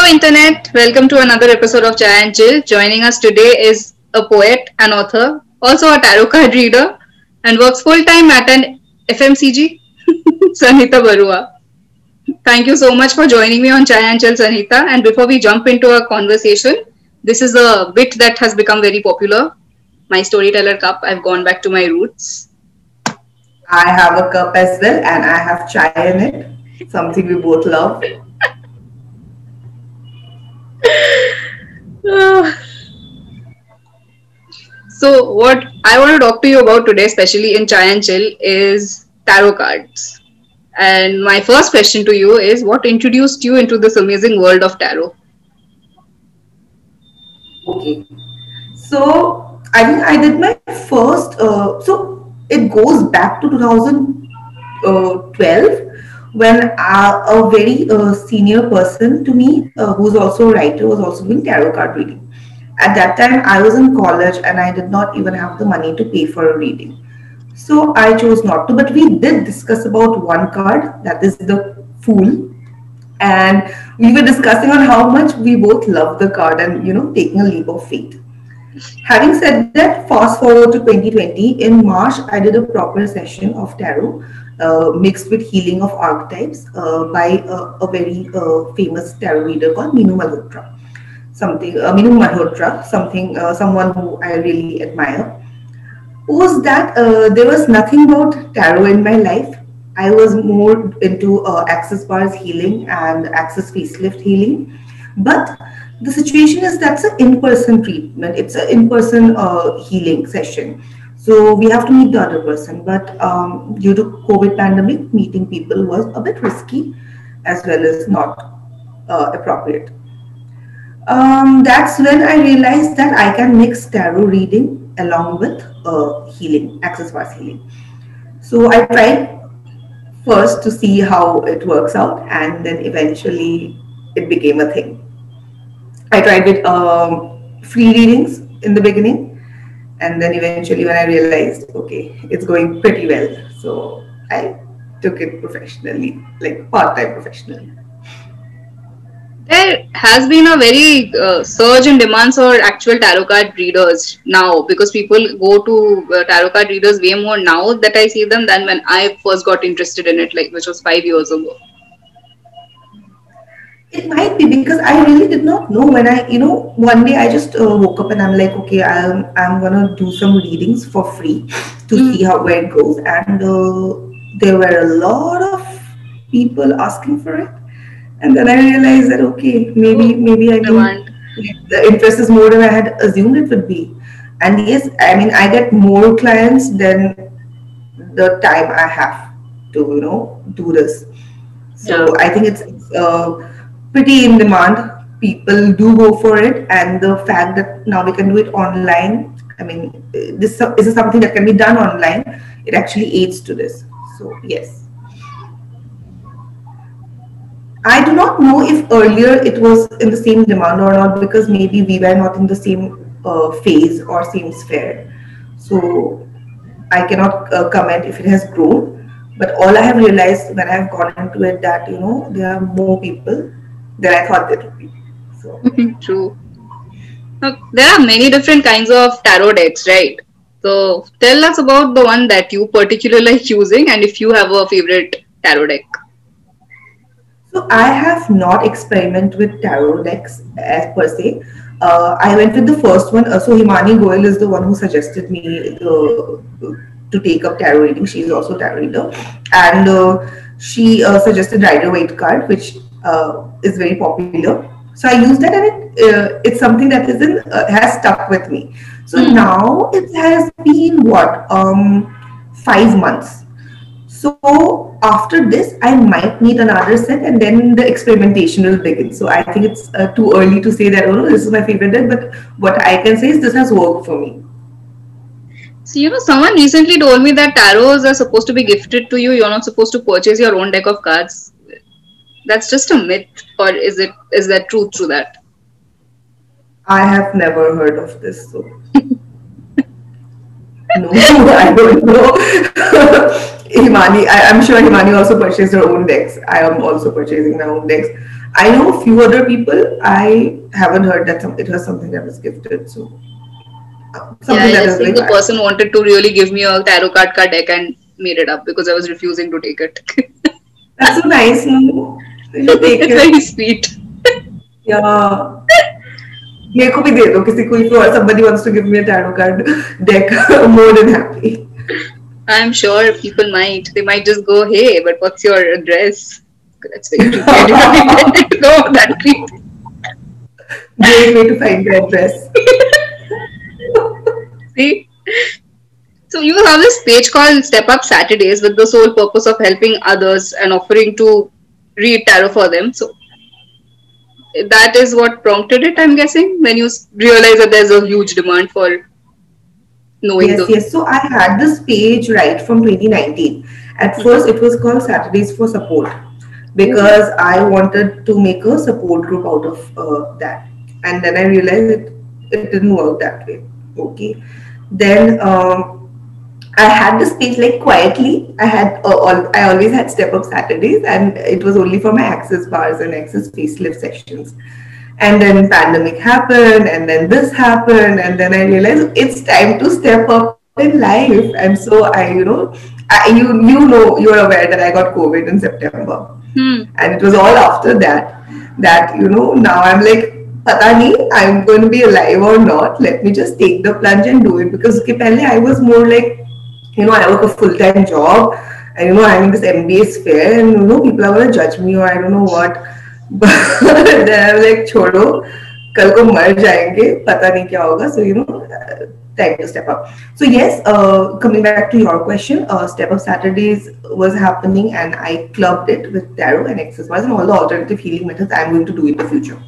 Hello, Internet. Welcome to another episode of Chai and Chill. Joining us today is a poet, an author, also a tarot card reader, and works full time at an FMCG, Sanita Barua. Thank you so much for joining me on Chai and Chill, Sanita. And before we jump into our conversation, this is a bit that has become very popular. My storyteller cup. I've gone back to my roots. I have a cup as well, and I have chai in it. Something we both love. so, what I want to talk to you about today, especially in Chai and Chill, is tarot cards. And my first question to you is what introduced you into this amazing world of tarot? Okay. So, I think I did my first, uh, so it goes back to 2012 when uh, a very uh, senior person to me, uh, who's also a writer, was also doing tarot card reading. At that time, I was in college and I did not even have the money to pay for a reading. So I chose not to. But we did discuss about one card, that is the Fool. And we were discussing on how much we both love the card and, you know, taking a leap of faith. Having said that, fast forward to 2020, in March, I did a proper session of tarot mixed with healing of archetypes uh, by uh, a very uh, famous tarot reader called Minu Malhotra. Something, uh, Minu Malhotra, something, uh, someone who I really admire. Was that there was nothing about tarot in my life. I was more into access bars healing and access facelift healing, but the situation is that's an in-person treatment. It's an in-person healing session so we have to meet the other person. But um, due to COVID pandemic, meeting people was a bit risky as well as not uh, appropriate. Um, that's when I realized that I can mix tarot reading along with uh, healing, access bars healing. So I tried first to see how it works out, and then eventually it became a thing. I tried with um, free readings in the beginning, and then eventually when i realized okay it's going pretty well so i took it professionally like part-time professionally there has been a very uh, surge in demands for actual tarot card readers now because people go to uh, tarot card readers way more now that I see them than when I first got interested in it, like which was five years ago. It might be because I really did not know when I, you know, one day I just uh, woke up and I'm like, okay, I'm I'm gonna do some readings for free to mm. see how where it goes, and uh, there were a lot of people asking for it, and then I realized that okay, maybe maybe I mean, the interest is more than I had assumed it would be, and yes, I mean I get more clients than the time I have to you know do this. So yeah. I think it's. Uh, pretty in demand. People do go for it, and the fact that now we can do it online. I mean, this, this is something that can be done online. It actually aids to this. So yes. I do not know if earlier it was in the same demand or not because maybe we were not in the same uh, phase or same sphere. So I cannot uh, comment if it has grown. But all I have realized when I have gone into it that you know there are more people than I thought there would be. So. True. there are many different kinds of tarot decks, right? So tell us about the one that you particularly like using and if you have a favorite tarot deck. So I have not experimented with tarot decks as per se. Uh, I went with the first one. Uh, so Himani Goel is the one who suggested me uh, to take up tarot reading. She's also a tarot reader, and uh, she uh, suggested Rider Waite card, which is very popular. So I use that, and it uh, it's something that is in uh, has stuck with me. So mm-hmm. now it has been what um, five months. So after this, I might need another set, and then the experimentation will begin. So I think it's uh, too early to say that oh no, this is my favorite deck. But what I can say is this has worked for me. So, you know, someone recently told me that tarots are supposed to be gifted to you. You're not supposed to purchase your own deck of cards that's just a myth or is it is that truth to that i have never heard of this so no i don't know himani I, am sure himani also purchased her own decks i am also purchasing my own decks I know a few other people. I haven't heard that some, it was something that was gifted. So Yeah, I that just is think like the person wanted to really give me a tarot card card deck and made it up because I was refusing to take it. that's so nice. No, you should take it's it. very sweet. Yeah. मेरे को भी दे दो किसी को if or somebody wants to give me a tarot card deck I'm more than happy I'm sure people might. They might just go, hey, but what's your address? That's very creepy. I did not intend to go that creepy. great way to find the address See? So you have this page called Step Up Saturdays with the sole purpose of helping others and offering to read tarot for them. So that is what prompted it, I'm guessing, when you realize that there's a huge demand for knowing yes the yes. So I had this page right from 2019 at first it was called Saturdays for Support because I wanted to make a support group out of uh, that. And then I realized it, it didn't work that way. Okay. Then um, I had this page like quietly. I had uh, all, I always had step up Saturdays, and it was only for my access bars and access facelift sessions. And then pandemic happened, and then this happened, and then I realized it's time to step up in life. And so I, you know, I, you you know you're aware that I got COVID in September, Hmm. and it was all after that that you know now I'm like. पता नहीं I'm going to be alive or not. Let me just take the plunge and do it because उसके पहले I was more like you know, I work a full time job and, you know, I'm in this MBA sphere and, you know, people are going to judge me or I don't know what. But then I'm like, chodo, kal ko mar jayenge, pata nahi kya hoga. So, you know, uh, time to step up. So, yes, uh, coming back to your question, uh, Step Up Saturdays was happening and I clubbed it with tarot and exercise and all the alternative healing methods I'm going to do in the future.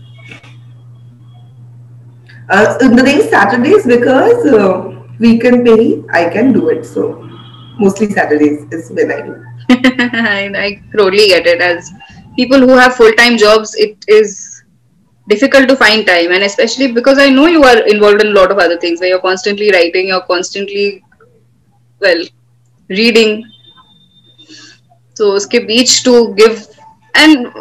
Uh, the thing Saturdays because uh, we can pay, I can do it. So mostly Saturdays is when I do. I, totally get it. As people who have full time jobs, it is difficult to find time, and especially because I know you are involved in a lot of other things where you're constantly writing, you're constantly, well, reading. So, uske beach to give, and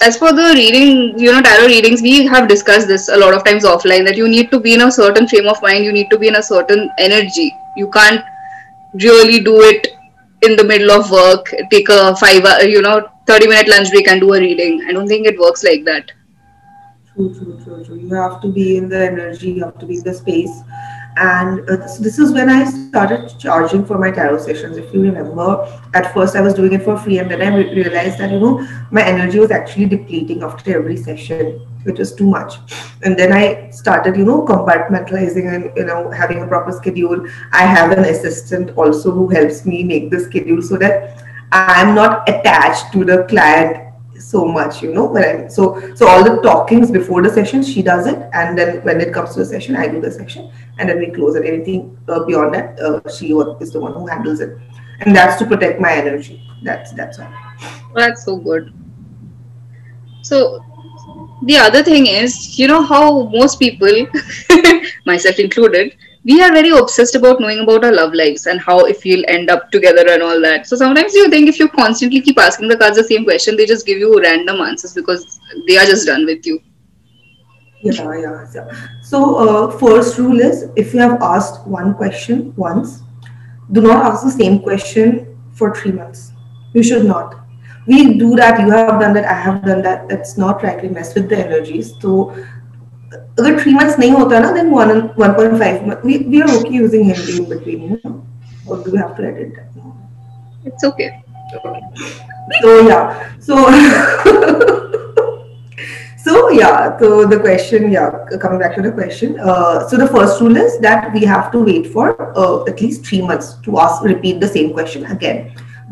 as for the reading, you know, tarot readings, we have discussed this a lot of times offline that you need to be in a certain frame of mind, you need to be in a certain energy. You can't really do it in the middle of work, take a five, hour, you know, 30 minute lunch break and do a reading. I don't think it works like that. True, true, true, true. You have to be in the energy, you have to be in the space. And uh, this, this is when I started charging for my tarot sessions. If you remember, at first I was doing it for free, and then I re- realized that you know my energy was actually depleting after every session, which was too much. And then I started, you know, compartmentalizing and you know having a proper schedule. I have an assistant also who helps me make the schedule so that I'm not attached to the client so much you know when i'm so so all the talkings before the session she does it and then when it comes to the session i do the session and then we close it. Anything uh, beyond that uh, she is the one who handles it. And that's to protect my energy. That's that's all. That's so good. So, the other thing is, you know, how most people, myself included, we are very obsessed about knowing about our love lives and how if you'll end up together and all that. So sometimes you think if you constantly keep asking the cards the same question, they just give you random answers because they are just done with you. yeah yeah so, so uh, first rule is if you have asked one question once do not ask the same question for three months. You should not. We do that. You have done that. I have done that. That's not right we mess with the energies so अगर three months नहीं होता ना then one one point five we we are okay using Hindi in between you know और do have to edit that It's okay. so yeah so so yeah so the question yeah coming back to the question uh, so the first rule is that we have to wait for uh, at least three months to ask repeat the same question again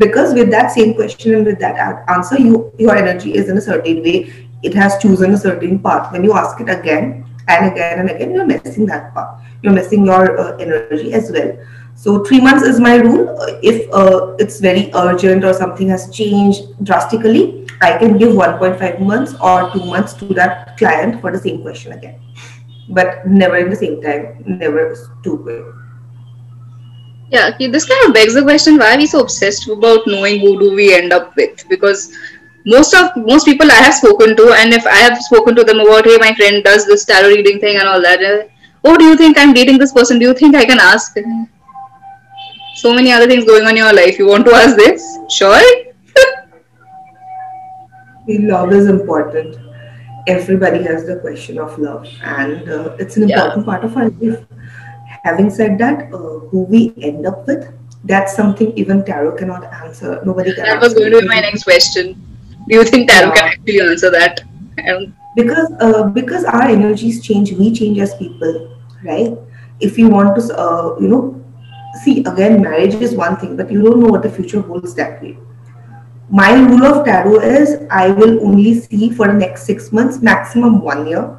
because with that same question and with that a- answer you your energy is in a certain way it has chosen a certain path when you ask it again and again and again you're missing that path you're missing your uh, energy as well so three months is my rule. If uh, it's very urgent or something has changed drastically, I can give 1.5 months or two months to that client for the same question again. But never in the same time, never too quick. Yeah, okay, this kind of begs the question why are we so obsessed about knowing who do we end up with? Because most of most people I have spoken to, and if I have spoken to them about, hey, my friend does this tarot reading thing and all that. uh, Oh, do you think I'm dating this person? Do you think I can ask? So many other things going on in your life. You want to ask this? Sure. Love is important. Everybody has the question of love, and uh, it's an yeah, important part of our life. Having said that, uh, who we end up with, that's something even tarot cannot answer. Nobody can that was answer going to be my next question. Do you think tarot can Yeah, actually answer that? Because uh, because our energies change, we change as people, right? If you want to, uh, you know, see again, marriage is one thing, but you don't know what the future holds that way. My rule of tarot is I will only see for the next six months, maximum one year.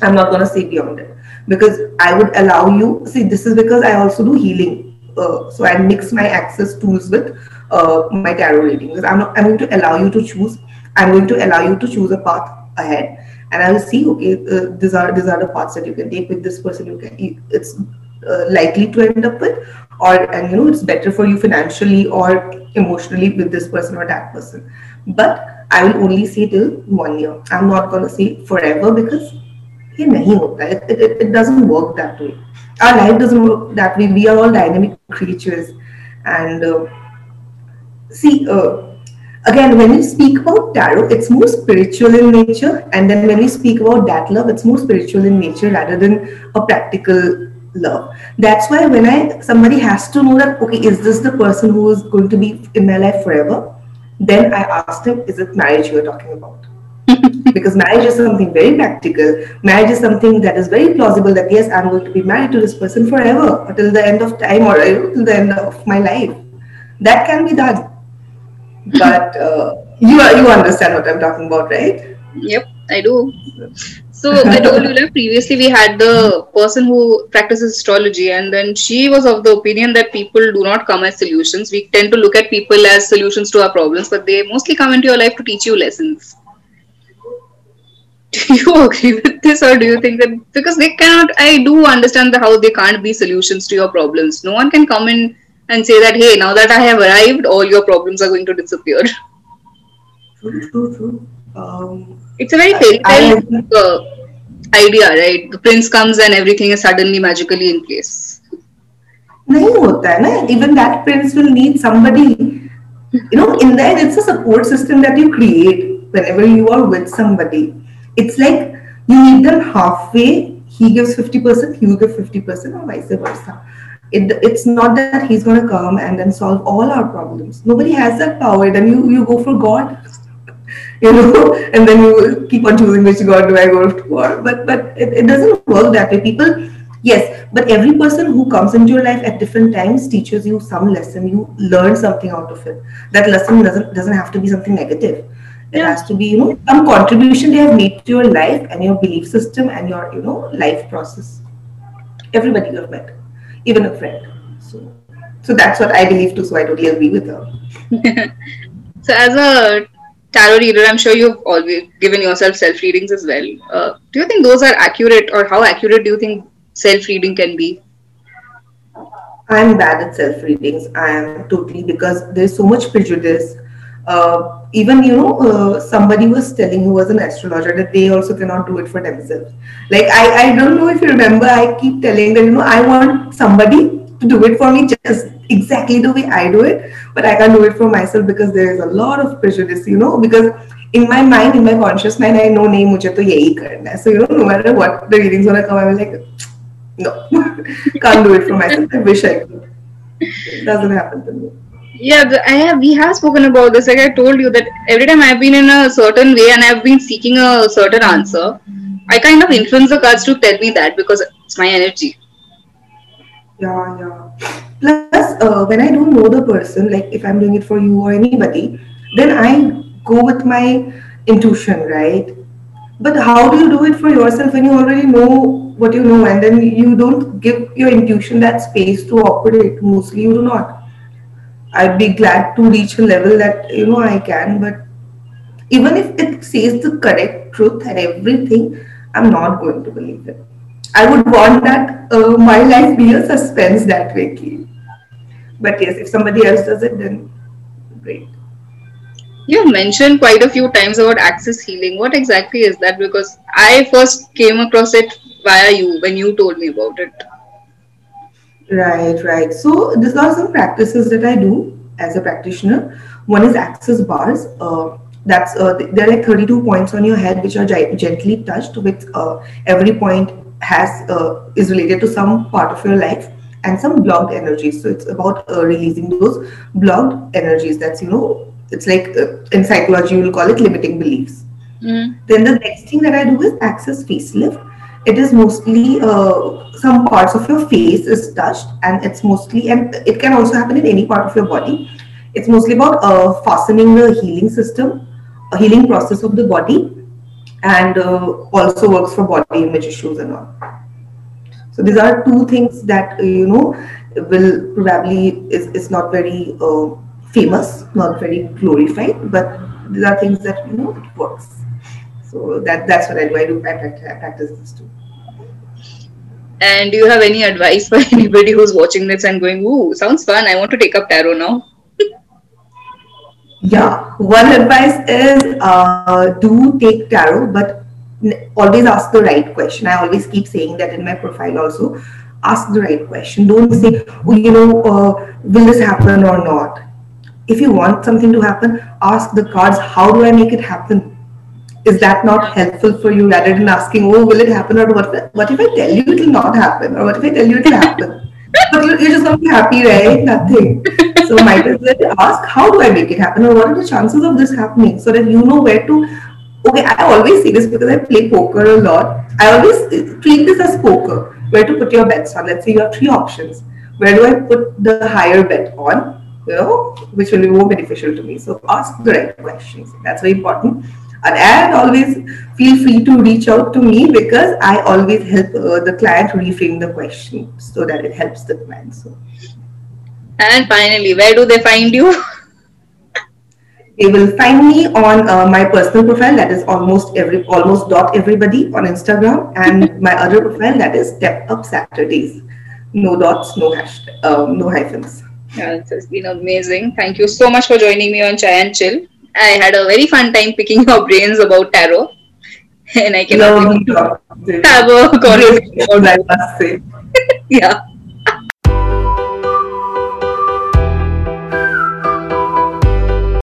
I'm not gonna say beyond it because I would allow you. See, this is because I also do healing, uh, so I mix my access tools with uh, my tarot reading. Because I'm not, I'm going to allow you to choose. I'm going to allow you to choose a path ahead, and I will see. Okay, uh, these are these are the paths that you can take with this person. You can. It's uh, likely to end up with or and you know it's better for you financially or emotionally with this person or that person but i will only say till one year i'm not going to say forever because ये नहीं होता it, it, it it doesn't work that way our life doesn't work that way we are all dynamic creatures and uh, see uh, again when we speak about tarot it's more spiritual in nature and then when we speak about that love it's more spiritual in nature rather than a practical love. That's why when i somebody has to know that okay is this the person who is going to be in my life forever? Then i ask them is it marriage you are talking about? Because marriage is something very practical. Marriage is something that is very plausible that yes i'm going to be married to this person forever or till the end of time or till the end of my life. That can be done but uh, you you understand what I'm talking about, right? yep, I do. So I told you that previously we had the person who practices astrology, and then she was of the opinion that people do not come as solutions. We tend to look at people as solutions to our problems, but they mostly come into your life to teach you lessons. Do you agree with this, or do you think that because they cannot? I do understand the how they can't be solutions to your problems. No one can come in and say that, hey, now that I have arrived, all your problems are going to disappear. True, true, true. Um, It's a very I, fairy tale I uh, idea, right? The prince comes and everything is suddenly magically in place. नहीं होता है ना even that prince will need somebody you know in that it's a support system that you create whenever you are with somebody it's like you meet them halfway he gives 50% you give 50% or vice versa it, it's not that he's going to come and then solve all our problems nobody has that power then you you go for god you know, and then you keep on choosing which god do I go for. But but it, it doesn't work that way. People, yes, but every person who comes into your life at different times teaches you some lesson. You learn something out of it. That lesson doesn't doesn't have to be something negative. It has to be, you know, some contribution they have made to your life and your belief system and your, you know, life process. Everybody you have met, even a friend. So so that's what I believe too. So I totally agree with her. So, as a tarot reader, I'm sure you've always given yourself self readings as well. Uh, do you think those are accurate, or how accurate do you think self reading can be? I'm bad at self readings. I am totally because there's so much prejudice. Uh, even you know uh, somebody was telling who was an astrologer that they also cannot do it for themselves. Like I, I don't know if you remember i keep telling that you know i want somebody to do it for me just exactly the way i do it but i can't do it for myself because there is a lot of prejudice you know because in my mind in my conscious mind i know nahi mujhe to karna so you know no matter what the readings gonna come i'm like no can't do it for myself. I wish i could. It doesn't happen to me. Yeah, I have. We have spoken about this. Like I told you that every time I've been in a certain way and I've been seeking a certain answer, I kind of influence the cards to tell me that because it's my energy. Yeah, yeah. Plus, uh, when I don't know the person, like if I'm doing it for you or anybody, then I go with my intuition, right? But how do you do it for yourself when you already know what you know and then you don't give your intuition that space to operate? Mostly you do not. I'd be glad to reach a level that you know I can, but even if it says the correct truth and everything, I'm not going to believe it. I would want that uh, my life be a suspense that way, Keith. But yes, if somebody else does it, then great. You have mentioned quite a few times about access healing. What exactly is that? Because I first came across it via you when you told me about it. Right, right. So these are some practices that I do as a practitioner. One is access bars. Uh, that's uh, there are like 32 points on your head which are gently touched with uh, every point has uh, is related to some part of your life and some blocked energies. So it's about uh, releasing those blocked energies. That's you know it's like uh, in psychology you will call it limiting beliefs. Mm. Then the next thing that I do is access facelift. It is mostly uh, some parts of your face is touched, and it's mostly and it can also happen in any part of your body. It's mostly about uh, fastening the healing system, a healing process of the body, and uh, also works for body image issues and all. So these are two things that uh, you know will probably is, is not very uh, famous, not very glorified, but these are things that you know it works. So that that's what I do. I do I practice, I practice this too. And do you have any advice for anybody who's watching this and going, "Ooh, sounds fun! I want to take up tarot now." Yeah, one advice is uh, do take tarot, but always ask the right question. I always keep saying that in my profile also. Ask the right question. Don't say, oh, you know, uh, will this happen or not? If you want something to happen, ask the cards, how do I make it happen? Is that not helpful for you rather than asking, oh, will it happen or what? What if I tell you it will not happen or what if I tell you it will happen? But you're, you're just going to be happy, right? Nothing. So might as well ask, how do I make it happen or what are the chances of this happening so that you know where to. Okay, I always say this because I play poker a lot. I always uh, treat this as poker, where to put your bets on. Let's say you have three options. Where do I put the higher bet on? You know, which will be more beneficial to me. So ask the right questions. That's very important. And, and always feel free to reach out to me because I always help uh, the client reframe the question so that it helps the client. So And finally, where do they find you? they will find me on uh, my personal profile that is almost every almost dot everybody on Instagram and my other profile that is Step Up Saturdays. No dots, no hash, um, no hyphens. Yeah, this has been amazing. Thank you so much for joining me on Chai and Chill. I had a very fun time picking your brains about tarot, and I cannot Lovely talk. have a conversation about that. Yeah.